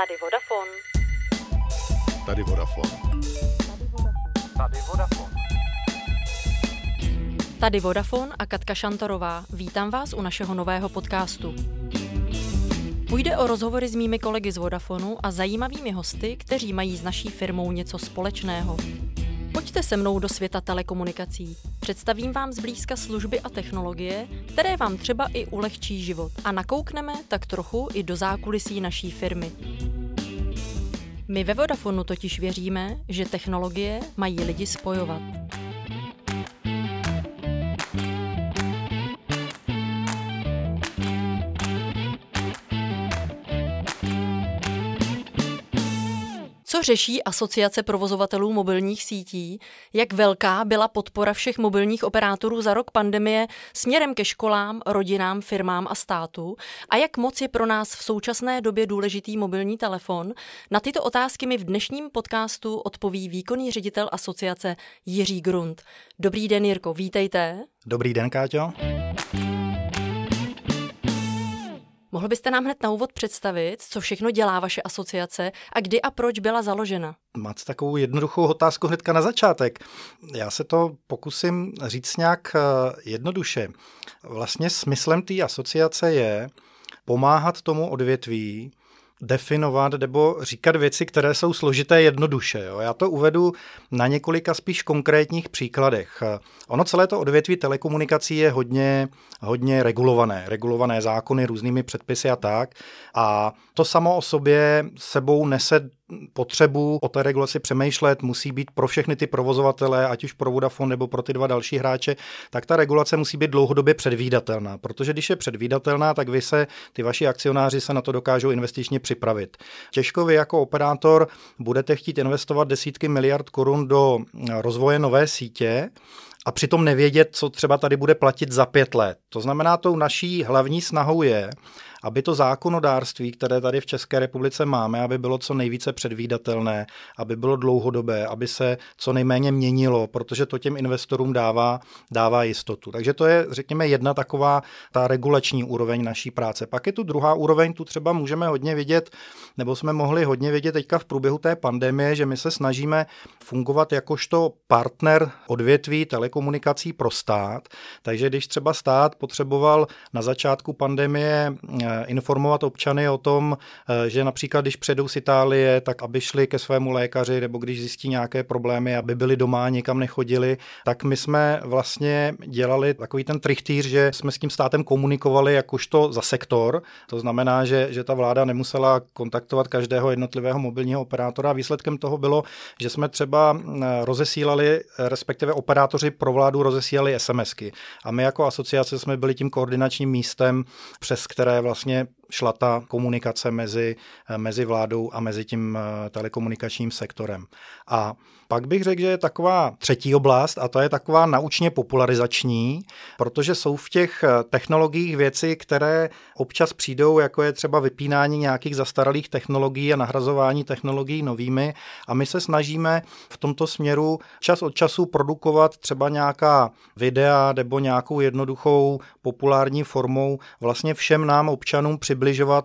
Tady Vodafone. Tady Vodafone. Tady Vodafone. Tady Vodafone a Katka Šantorová. Vítám vás u našeho nového podcastu. Půjde o rozhovory s mými kolegy z Vodafonu a zajímavými hosty, kteří mají s naší firmou něco společného. Pojďte se mnou do světa telekomunikací. Představím vám zblízka služby a technologie, které vám třeba i ulehčí život. A nakoukneme tak trochu i do zákulisí naší firmy. My ve Vodafonu totiž věříme, že technologie mají lidi spojovat. Řeší Asociace provozovatelů mobilních sítí? Jak velká byla podpora všech mobilních operátorů za rok pandemie směrem ke školám, rodinám, firmám a státu? A jak moc je pro nás v současné době důležitý mobilní telefon? Na tyto otázky mi v dnešním podcastu odpoví výkonný ředitel asociace Jiří Grunt. Dobrý den, Jirko, vítejte. Dobrý den, Káťo. Mohl byste nám hned na úvod představit, co všechno dělá vaše asociace a kdy a proč byla založena? Máte takovou jednoduchou otázku hnedka na začátek. Já se to pokusím říct nějak eh, jednoduše. Vlastně smyslem té asociace je pomáhat tomu odvětví definovat nebo říkat věci, které jsou složité jednoduše. Jo. Já to uvedu na několika spíš konkrétních příkladech. Ono celé to odvětví telekomunikací je hodně, hodně regulované. Regulované zákony, různými předpisy a tak. A to samo o sobě sebou nese potřebu o té regulaci přemýšlet, musí být pro všechny ty provozovatele, ať už pro Vodafone nebo pro ty dva další hráče, tak ta regulace musí být dlouhodobě předvídatelná, protože když je předvídatelná, tak vy se, ty vaši akcionáři se na to dokážou investičně připravit. Těžko vy jako operátor budete chtít investovat desítky miliard korun do rozvoje nové sítě, a přitom nevědět, co třeba tady bude platit za pět let. To znamená, tou naší hlavní snahou je, aby to zákonodárství, které tady v České republice máme, aby bylo co nejvíce předvídatelné, aby bylo dlouhodobé, aby se co nejméně měnilo, protože to těm investorům dává, dává jistotu. Takže to je, řekněme, jedna taková ta regulační úroveň naší práce. Pak je tu druhá úroveň, tu třeba můžeme hodně vidět, nebo jsme mohli hodně vidět teďka v průběhu té pandemie, že my se snažíme fungovat jakožto partner odvětví telekomunikací pro stát. Takže když třeba stát potřeboval na začátku pandemie Eh, informovat občany o tom, eh, že například když předou z Itálie, tak aby šli ke svému lékaři, nebo když zjistí nějaké problémy, aby byli doma, nikam nechodili, tak my jsme vlastně dělali takový ten trichtýř, že jsme s tím státem komunikovali jakožto za sektor. To znamená, že, že ta vláda nemusela kontaktovat každého jednotlivého mobilního operátora. Výsledkem toho bylo, že jsme třeba eh, rozesílali, respektive operátoři pro vládu rozesílali SMSky. A my jako asociace jsme byli tím koordinačním místem, přes které vlastně vlastně šla ta komunikace mezi, mezi vládou a mezi tím eh, telekomunikačním sektorem. A pak bych řekl, že je taková třetí oblast a to je taková naučně popularizační, protože jsou v těch eh, technologiích věci, které občas přijdou, jako je třeba vypínání nějakých zastaralých technologií a nahrazování technologií novými a my se snažíme v tomto směru čas od času produkovat třeba nějaká videa nebo nějakou jednoduchou populární formou vlastně všem nám občanům přibližovat,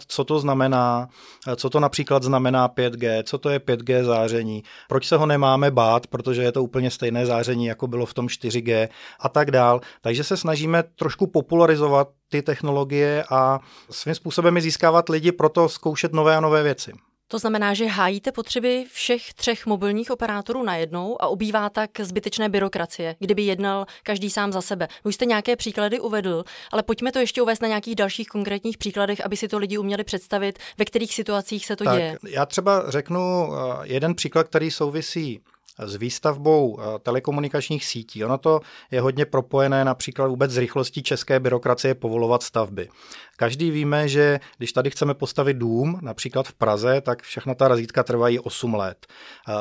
co to znamená, eh, co to například znamená 5G, co to je 5G záření, proč se ho nemáme bát, protože je to úplně stejné záření, jako bylo v tom 4G a tak dál. Takže se snažíme trošku popularizovat ty technologie a svým způsobem i získávat lidi pro to zkoušet nové a nové věci. To znamená, že hájíte potřeby všech třech mobilních operátorů najednou a ubývá tak zbytečné byrokracie, kdyby jednal každý sám za sebe. Už jste nějaké příklady uvedl, ale pojďme to ještě uvést na nějakých dalších konkrétních příkladech, aby si to lidi uměli představit, ve kterých situacích se to tak, děje. Já třeba řeknu eh, jeden příklad, který souvisí s výstavbou eh, telekomunikačních sítí. Ono to je hodně propojené například vůbec s rychlostí české byrokracie povolovat stavby. Každý víme, že když tady chceme postavit dům, například v Praze, tak všechna ta razítka trvají 8 let.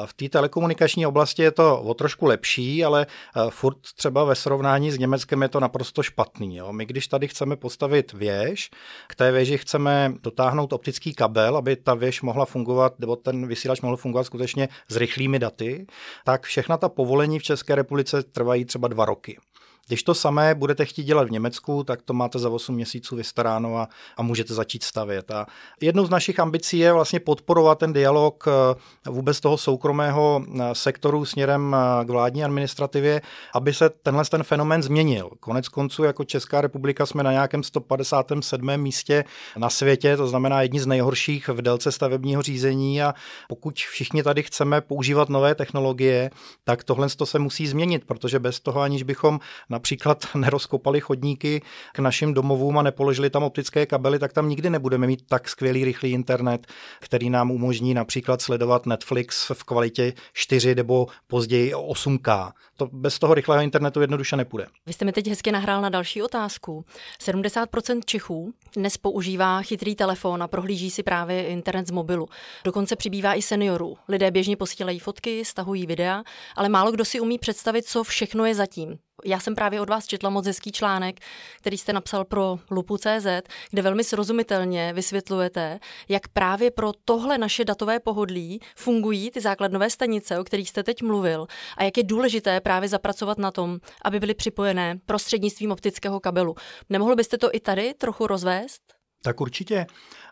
V té telekomunikační oblasti je to o trošku lepší, ale furt třeba ve srovnání s Německem je to naprosto špatný. Jo. My když tady chceme postavit věž, k té věži chceme dotáhnout optický kabel, aby ta věž mohla fungovat, nebo ten vysílač mohl fungovat skutečně s rychlými daty, tak všechna ta povolení v České republice trvají třeba dva roky. Když to samé budete chtít dělat v Německu, tak to máte za 8 měsíců vystaráno a, a můžete začít stavět. A jednou z našich ambicí je vlastně podporovat ten dialog eh, vůbec toho soukromého eh, sektoru směrem k vládní administrativě, aby se tenhle ten fenomén změnil. Konec konců jako Česká republika jsme na nějakém 157. místě na světě, to znamená jedni z nejhorších v délce stavebního řízení a pokud všichni tady chceme používat nové technologie, tak tohle se musí změnit, protože bez toho, aniž bychom například nerozkopali chodníky k našim domovům a nepoložili tam optické kabely, tak tam nikdy nebudeme mít tak skvělý rychlý internet, který nám umožní například sledovat Netflix v kvalitě 4 nebo později 8K. To bez toho rychlého internetu jednoduše nepůjde. Vy jste mi teď hezky nahrál na další otázku. 70% Čechů dnes používá chytrý telefon a prohlíží si právě internet z mobilu. Dokonce přibývá i seniorů. Lidé běžně posílají fotky, stahují videa, ale málo kdo si umí představit, co všechno je zatím. Já jsem právě od vás četla moc hezký článek, který jste napsal pro Lupu.cz, kde velmi srozumitelně vysvětlujete, jak právě pro tohle naše datové pohodlí fungují ty základnové stanice, o kterých jste teď mluvil, a jak je důležité právě zapracovat na tom, aby byly připojené prostřednictvím optického kabelu. Nemohl byste to i tady trochu rozvést? Tak určitě.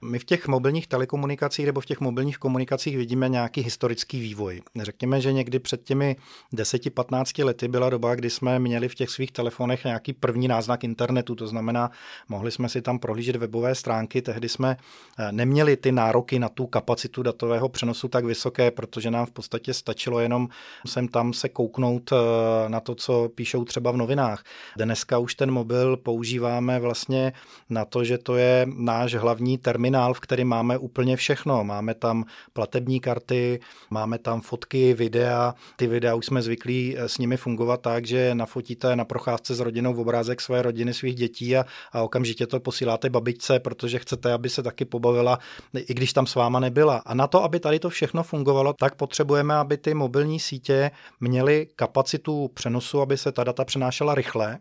My v těch mobilních telekomunikacích nebo v těch mobilních komunikacích vidíme nějaký historický vývoj. Řekněme, že někdy před těmi 10-15 lety byla doba, kdy jsme měli v těch svých telefonech nějaký první náznak internetu, to znamená, mohli jsme si tam prohlížet webové stránky, tehdy jsme eh, neměli ty nároky na tu kapacitu datového přenosu tak vysoké, protože nám v podstatě stačilo jenom sem tam se kouknout eh, na to, co píšou třeba v novinách. Dneska už ten mobil používáme vlastně na to, že to je náš hlavní terminál, v kterém máme úplně všechno. Máme tam platební karty, máme tam fotky, videa. Ty videa už jsme zvyklí eh, s nimi fungovat tak, že nafotíte na procházce s rodinou v obrázek své rodiny, svých dětí a, a okamžitě to posíláte babičce, protože chcete, aby se taky pobavila, i když tam s váma nebyla. A na to, aby tady to všechno fungovalo, tak potřebujeme, aby ty mobilní sítě měly kapacitu přenosu, aby se ta data přenášela rychle.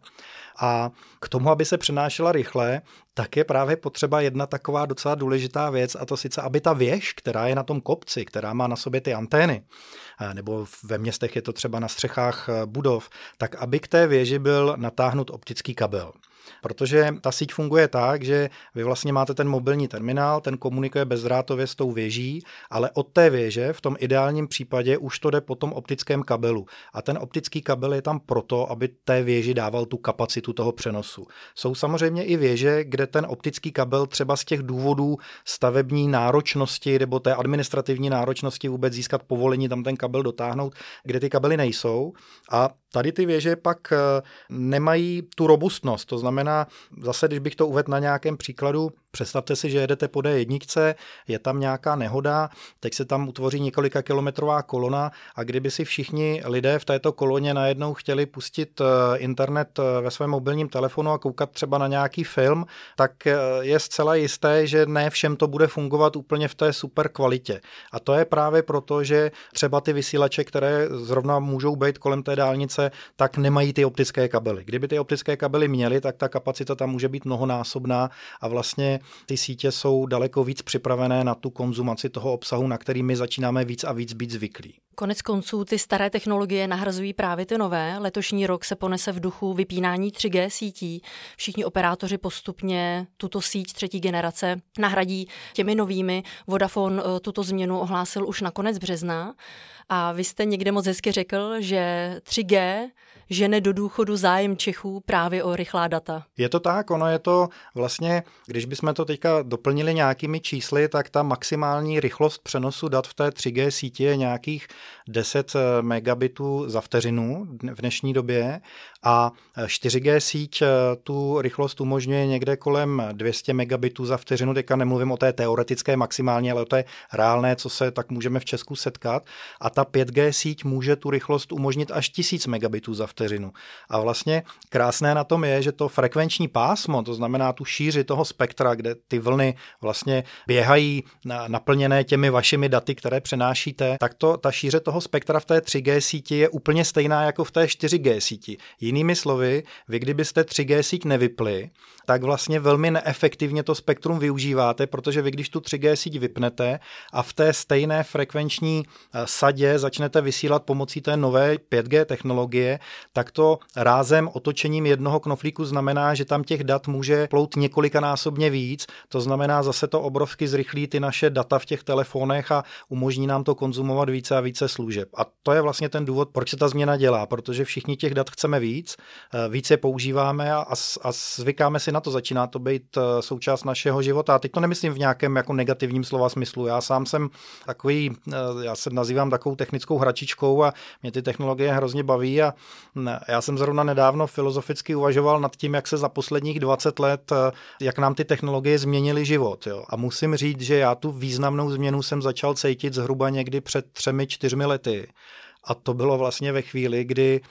A k tomu, aby se přenášela rychle, tak je právě potřeba jedna taková docela důležitá věc, a to sice, aby ta věž, která je na tom kopci, která má na sobě ty antény, eh, nebo ve městech je to třeba na střechách eh, budov, tak aby k té věži byl natáhnut optický kabel. Protože ta síť funguje tak, že vy vlastně máte ten mobilní terminál, ten komunikuje bezdrátově s tou věží, ale od té věže v tom ideálním případě už to jde po tom optickém kabelu. A ten optický kabel je tam proto, aby té věži dával tu kapacitu toho přenosu. Jsou samozřejmě i věže, kde ten optický kabel třeba z těch důvodů stavební náročnosti nebo té administrativní náročnosti vůbec získat povolení tam ten kabel dotáhnout, kde ty kabely nejsou. A Tady ty věže pak eh, nemají tu robustnost, to znamená, zase když bych to uvedl na nějakém příkladu, Představte si, že jedete po D1, je tam nějaká nehoda, teď se tam utvoří několika kilometrová kolona a kdyby si všichni lidé v této koloně najednou chtěli pustit eh, internet eh, ve svém mobilním telefonu a koukat třeba na nějaký film, tak eh, je zcela jisté, že ne všem to bude fungovat úplně v té super kvalitě. A to je právě proto, že třeba ty vysílače, které zrovna můžou být kolem té dálnice, tak nemají ty optické kabely. Kdyby ty optické kabely měly, tak ta kapacita tam může být mnohonásobná a vlastně ty sítě jsou daleko víc připravené na tu konzumaci toho obsahu, na který my začínáme víc a víc být zvyklí. Konec konců ty staré technologie nahrazují právě ty nové. Letošní rok se ponese v duchu vypínání 3G sítí. Všichni operátoři postupně tuto síť třetí generace nahradí těmi novými. Vodafone eh, tuto změnu ohlásil už na konec března. A vy jste někde moc hezky řekl, že 3G žene do důchodu zájem Čechů právě o rychlá data. Je to tak, ono je to vlastně, když bychom to teďka doplnili nějakými čísly, tak ta maximální rychlost přenosu dat v té 3G síti je nějakých 10 eh, megabitů za vteřinu v dnešní době a 4G eh, síť eh, tu rychlost umožňuje někde kolem 200 megabitů za vteřinu, teďka nemluvím o té teoretické maximální, ale o té reálné, co se tak můžeme v Česku setkat a ta 5G síť může tu rychlost umožnit až 1000 megabitů za vteřinu. A vlastně krásné na tom je, že to frekvenční pásmo, to znamená tu šíři toho spektra, kde ty vlny vlastně běhají naplněné těmi vašimi daty, které přenášíte, tak to, ta šíře toho spektra v té 3G síti je úplně stejná jako v té 4G síti. Jinými slovy, vy kdybyste 3G síť nevypli, tak vlastně velmi neefektivně to spektrum využíváte, protože vy když tu 3G síť vypnete a v té stejné frekvenční eh, sadě začnete vysílat pomocí té nové 5G technologie, tak to rázem otočením jednoho knoflíku znamená, že tam těch dat může plout několikanásobně víc. To znamená, zase to obrovsky zrychlí ty naše data v těch telefonech a umožní nám to konzumovat více a více služeb. A to je vlastně ten důvod, proč se ta změna dělá, protože všichni těch dat chceme víc, eh, více používáme a, a, a zvykáme si na to, začíná to být eh, součást našeho života. A teď to nemyslím v nějakém jako negativním slova smyslu. Já sám jsem takový, eh, já se nazývám takovou technickou hračičkou a mě ty technologie hrozně baví a mm, já jsem zrovna nedávno filozoficky uvažoval nad tím, jak se za posledních 20 let, jak nám ty technologie změnily život. Jo. A musím říct, že já tu významnou změnu jsem začal cítit zhruba někdy před třemi, čtyřmi lety. A to bylo vlastně ve chvíli, kdy,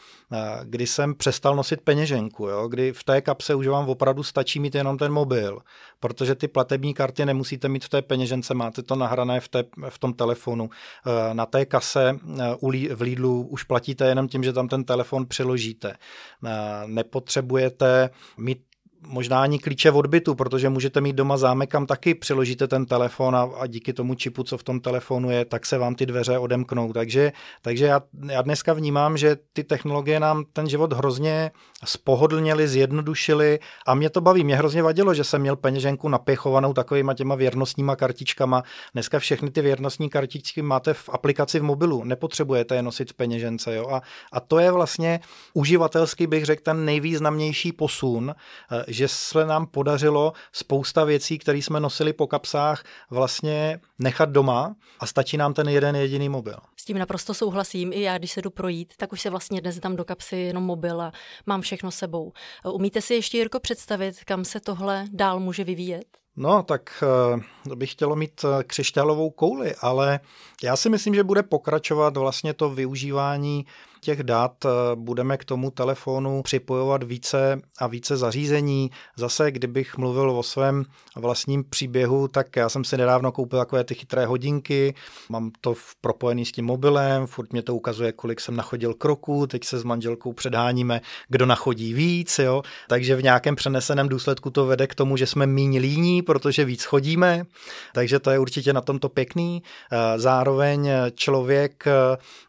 kdy jsem přestal nosit peněženku, jo? kdy v té kapse už vám opravdu stačí mít jenom ten mobil, protože ty platební karty nemusíte mít v té peněžence, máte to nahrané v, té, v tom telefonu. Na té kase v Lidlu už platíte jenom tím, že tam ten telefon přiložíte. Nepotřebujete mít možná ani klíče od bytu, protože můžete mít doma zámek, kam taky přiložíte ten telefon a, a díky tomu čipu, co v tom telefonu je, tak se vám ty dveře odemknou. Takže, takže já, já dneska vnímám, že ty technologie nám ten život hrozně spohodlněly, zjednodušily a mě to baví. Mě hrozně vadilo, že jsem měl peněženku napěchovanou takovýma těma věrnostníma kartičkama. Dneska všechny ty věrnostní kartičky máte v aplikaci v mobilu, nepotřebujete je nosit v peněžence. Jo? A, a to je vlastně uživatelsky, bych řekl, ten nejvýznamnější posun, že se nám podařilo spousta věcí, které jsme nosili po kapsách, vlastně nechat doma a stačí nám ten jeden jediný mobil. S tím naprosto souhlasím. I já, když se jdu projít, tak už se vlastně dnes dám do kapsy jenom mobil a mám všechno sebou. Umíte si ještě, Jirko, představit, kam se tohle dál může vyvíjet? No, tak uh, bych chtělo mít eh, křišťálovou kouli, ale já si myslím, že bude pokračovat vlastně to využívání těch dat, eh, budeme k tomu telefonu připojovat více a více zařízení. Zase, kdybych mluvil o svém vlastním příběhu, tak já jsem si nedávno koupil takové ty chytré hodinky, mám to propojený s tím mobilem, furt mě to ukazuje, kolik jsem nachodil kroků, teď se s manželkou předháníme, kdo nachodí víc, jo. takže v nějakém přeneseném důsledku to vede k tomu, že jsme méně líní, protože víc chodíme, takže to je určitě na tomto pěkný. Eh, zároveň člověk eh,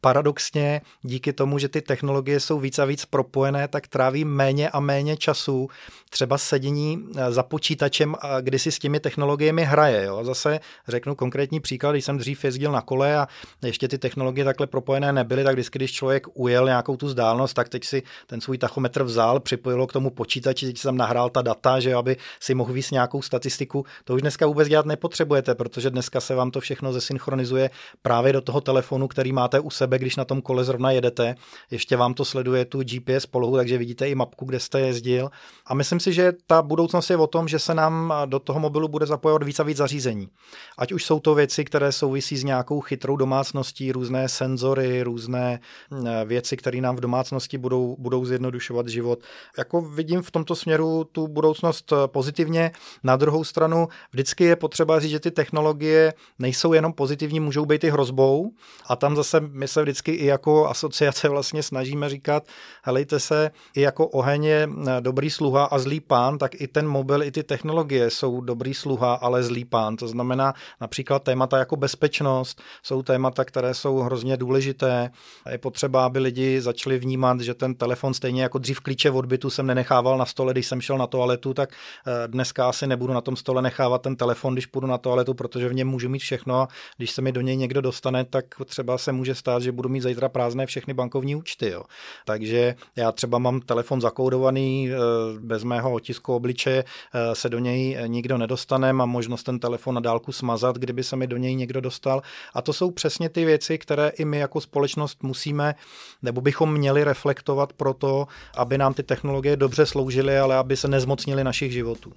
paradoxně díky tomu, že ty technologie jsou víc a víc propojené, tak tráví méně a méně času třeba sedění eh, za počítačem, kdy si s těmi technologiemi hraje. Jo. Zase řeknu konkrétní příklad, když jsem dřív jezdil na kole a ještě ty technologie takhle propojené nebyly, tak vždycky, když člověk ujel nějakou tu vzdálenost, tak teď si ten svůj tachometr vzal, připojilo k tomu počítači, teď tam nahrál ta data, že aby si mohl víc nějakou statistiku. To už dneska vůbec dělat nepotřebujete, protože dneska se vám to všechno zesynchronizuje právě do toho telefonu, který máte u sebe, když na tom kole zrovna jedete. Ještě vám to sleduje tu GPS polohu, takže vidíte i mapku, kde jste jezdil. A myslím si, že ta budoucnost je o tom, že se nám do toho mobilu bude zapojovat víc a víc zařízení. Ať už jsou to věci, které souvisí s nějakou chytrou domácností, různé senzory, různé mm, věci, které nám v domácnosti budou, budou zjednodušovat život. Jako vidím v tomto směru tu budoucnost pozitivně. Na druhou stranu vždycky je potřeba říct, že ty technologie nejsou jenom pozitivní, můžou být i hrozbou. A tam zase my se vždycky i jako asociace vlastně snažíme říkat, helejte se, i jako oheň je dobrý sluha a zlý pán, tak i ten mobil, i ty technologie jsou dobrý sluha, ale zlý pán. To znamená například témata jako bezpečnost, jsou témata, které jsou hrozně důležité. Je potřeba, aby lidi začali vnímat, že ten telefon stejně jako dřív klíče od bytu jsem nenechával na stole, když jsem šel na toaletu, tak eh, dneska asi nebudu na tom stole nechávat ten telefon, když půjdu na toaletu, protože v něm můžu mít všechno a když se mi do něj někdo dostane, tak třeba se může stát, že budu mít zítra prázdné všechny bankovní účty. Jo. Takže já třeba mám telefon zakoudovaný eh, bez mého otisku obličeje, eh, se do něj nikdo nedostane, mám možnost ten telefon na dálku smazat, kdyby se mi do něj někdo dostal. A to jsou přesně ty věci, které i my jako společnost musíme nebo bychom měli reflektovat pro to, aby nám ty technologie dobře sloužily, ale aby se nezmocnili našich životů.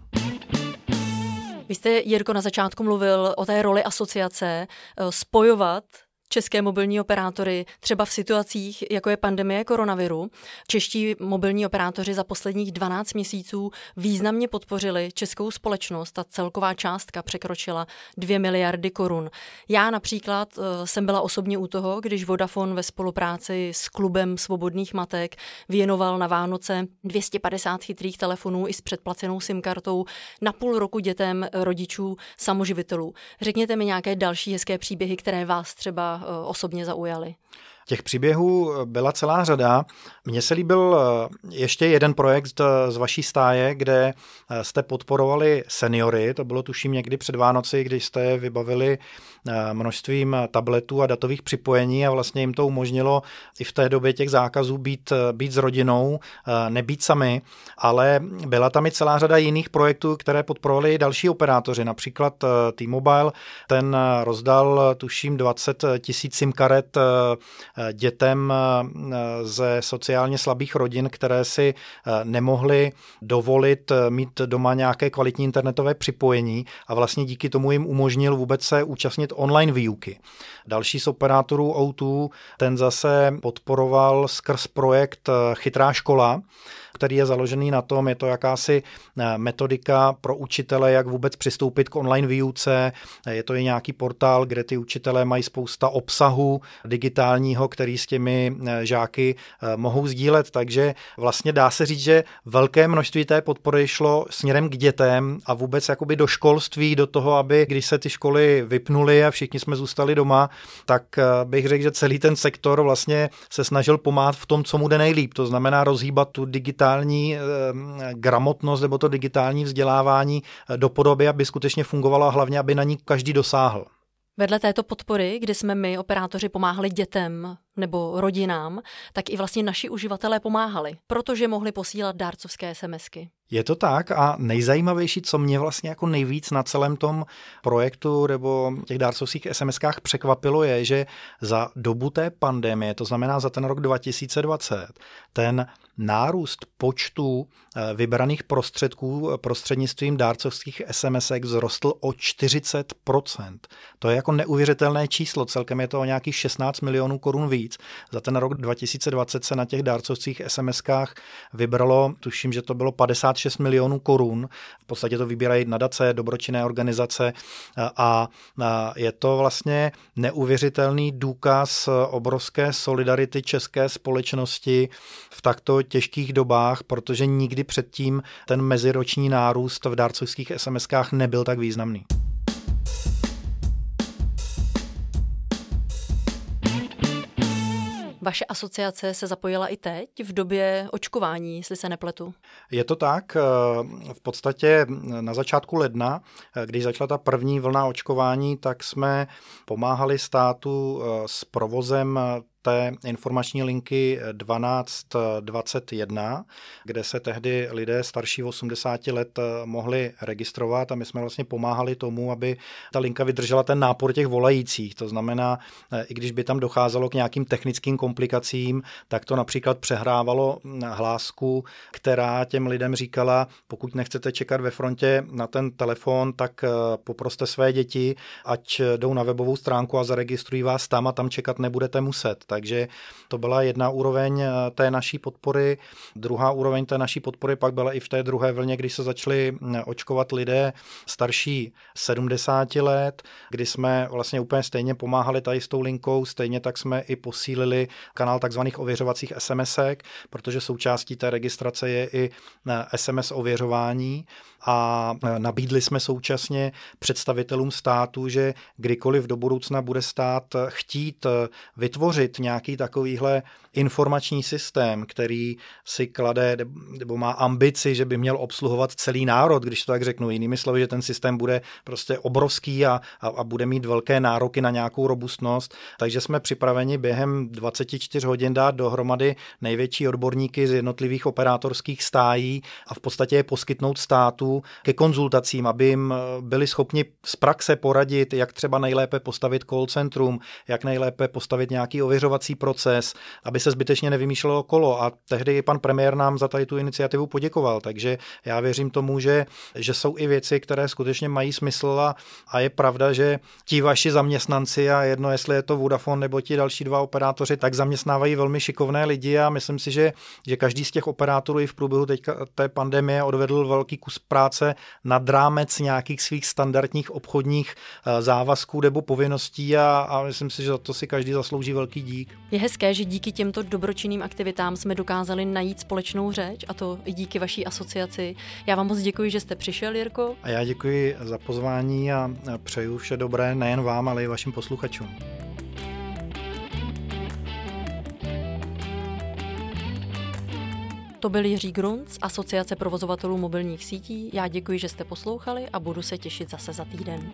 Vy jste, Jirko, na začátku mluvil o té roli asociace eh, spojovat české mobilní operátory třeba v situacích, jako je pandemie koronaviru. Čeští mobilní operátoři za posledních 12 měsíců významně podpořili českou společnost. Ta celková částka překročila 2 miliardy korun. Já například eh, jsem byla osobně u toho, když Vodafone ve spolupráci s klubem svobodných matek věnoval na Vánoce 250 chytrých telefonů i s předplacenou SIM kartou na půl roku dětem rodičů samoživitelů. Řekněte mi nějaké další hezké příběhy, které vás třeba osobně zaujaly? Těch příběhů byla celá řada. Mně se líbil ještě jeden projekt z vaší stáje, kde jste podporovali seniory. To bylo tuším někdy před Vánoci, když jste vybavili množstvím tabletů a datových připojení a vlastně jim to umožnilo i v té době těch zákazů být, být s rodinou, nebýt sami, ale byla tam i celá řada jiných projektů, které podporovali další operátoři, například T-Mobile, ten rozdal tuším 20 tisíc SIM karet dětem ze sociálně slabých rodin, které si nemohly dovolit mít doma nějaké kvalitní internetové připojení a vlastně díky tomu jim umožnil vůbec se účastnit online výuky. Další z operátorů O2, ten zase podporoval skrz projekt Chytrá škola, který je založený na tom, je to jakási eh, metodika pro učitele, jak vůbec přistoupit k online výuce. Je to i nějaký portál, kde ty učitelé mají spousta obsahu digitálního, který s těmi eh, žáky eh, mohou sdílet. Takže vlastně dá se říct, že velké množství té podpory šlo směrem k dětem a vůbec jakoby do školství, do toho, aby když se ty školy vypnuly a všichni jsme zůstali doma, tak bych řekl, že celý ten sektor vlastně se snažil pomáhat v tom, co mu jde nejlíp. To znamená rozhýbat tu digitální digitální eh, gramotnost nebo to digitální vzdělávání eh, do podoby, aby skutečně fungovalo a hlavně, aby na ní každý dosáhl. Vedle této podpory, kdy jsme my, operátoři, pomáhali dětem nebo rodinám, tak i vlastně naši uživatelé pomáhali, protože mohli posílat dárcovské SMSky. Je to tak a nejzajímavější, co mě vlastně jako nejvíc na celém tom projektu nebo těch dárcovských SMSkách překvapilo, je, že za dobu té pandemie, to znamená za ten rok 2020, ten nárůst počtu eh, vybraných prostředků prostřednictvím dárcovských SMSek vzrostl o 40%. To je jako neuvěřitelné číslo, celkem je to o nějakých 16 milionů korun víc. Za ten rok 2020 se na těch dárcovských SMSkách vybralo, tuším, že to bylo 56 milionů korun. V podstatě to vybírají nadace, dobročinné organizace a je to vlastně neuvěřitelný důkaz obrovské solidarity české společnosti v takto těžkých dobách, protože nikdy předtím ten meziroční nárůst v dárcovských SMSkách nebyl tak významný. Vaše asociace se zapojila i teď v době očkování, jestli se nepletu. Je to tak. V podstatě na začátku ledna, když začala ta první vlna očkování, tak jsme pomáhali státu s provozem té informační linky 1221, kde se tehdy lidé starší 80 let eh, mohli registrovat a my jsme vlastně pomáhali tomu, aby ta linka vydržela ten nápor těch volajících. To znamená, eh, i když by tam docházelo k nějakým technickým komplikacím, tak to například přehrávalo hm, hlásku, která těm lidem říkala, pokud nechcete čekat ve frontě na ten telefon, tak eh, poproste své děti, ať jdou na webovou stránku a zaregistrují vás tam a tam čekat nebudete muset. Takže to byla jedna úroveň eh, té naší podpory. Druhá úroveň té naší podpory pak byla i v té druhé vlně, kdy se začali mm, očkovat lidé starší 70 let, kdy jsme vlastně úplně stejně pomáhali tady s tou linkou, stejně tak jsme i posílili kanál takzvaných ověřovacích SMSek, protože součástí té registrace je i SMS eh, ověřování a e, nabídli jsme současně představitelům státu, že kdykoliv do budoucna bude stát chtít vytvořit nějaký takovýhle informační systém, který si klade nebo má ambici, že by měl obsluhovat celý národ, když to tak řeknu. Jinými slovy, že ten systém bude prostě obrovský a, a, a bude mít velké nároky na nějakou robustnost. Takže jsme připraveni během 24 hodin dát dohromady největší odborníky z jednotlivých operátorských stájí a v podstatě je poskytnout státu ke konzultacím, aby jim eh, byli schopni z praxe poradit, jak třeba nejlépe postavit call centrum, jak nejlépe postavit nějaký ověřovací proces, aby se zbytečně nevymýšlelo kolo. A tehdy pan premiér nám za tady tu iniciativu poděkoval. Takže já věřím tomu, že, že jsou i věci, které skutečně mají smysl a, a je pravda, že ti vaši zaměstnanci a jedno, jestli je to Vodafone nebo ti další dva operátoři, tak zaměstnávají velmi šikovné lidi a myslím si, že, že každý z těch operátorů i v průběhu teďka té pandemie odvedl velký kus práce nad rámec nějakých svých standardních obchodních eh, závazků nebo povinností a, a myslím si, že za to si každý zaslouží velký dík. Dík. Je hezké, že díky těmto dobročinným aktivitám jsme dokázali najít společnou řeč a to i díky vaší asociaci. Já vám moc děkuji, že jste přišel, Jirko. A já děkuji za pozvání a přeju vše dobré nejen vám, ale i vašim posluchačům. To byl Jiří Grunc, Asociace provozovatelů mobilních sítí. Já děkuji, že jste poslouchali a budu se těšit zase za týden.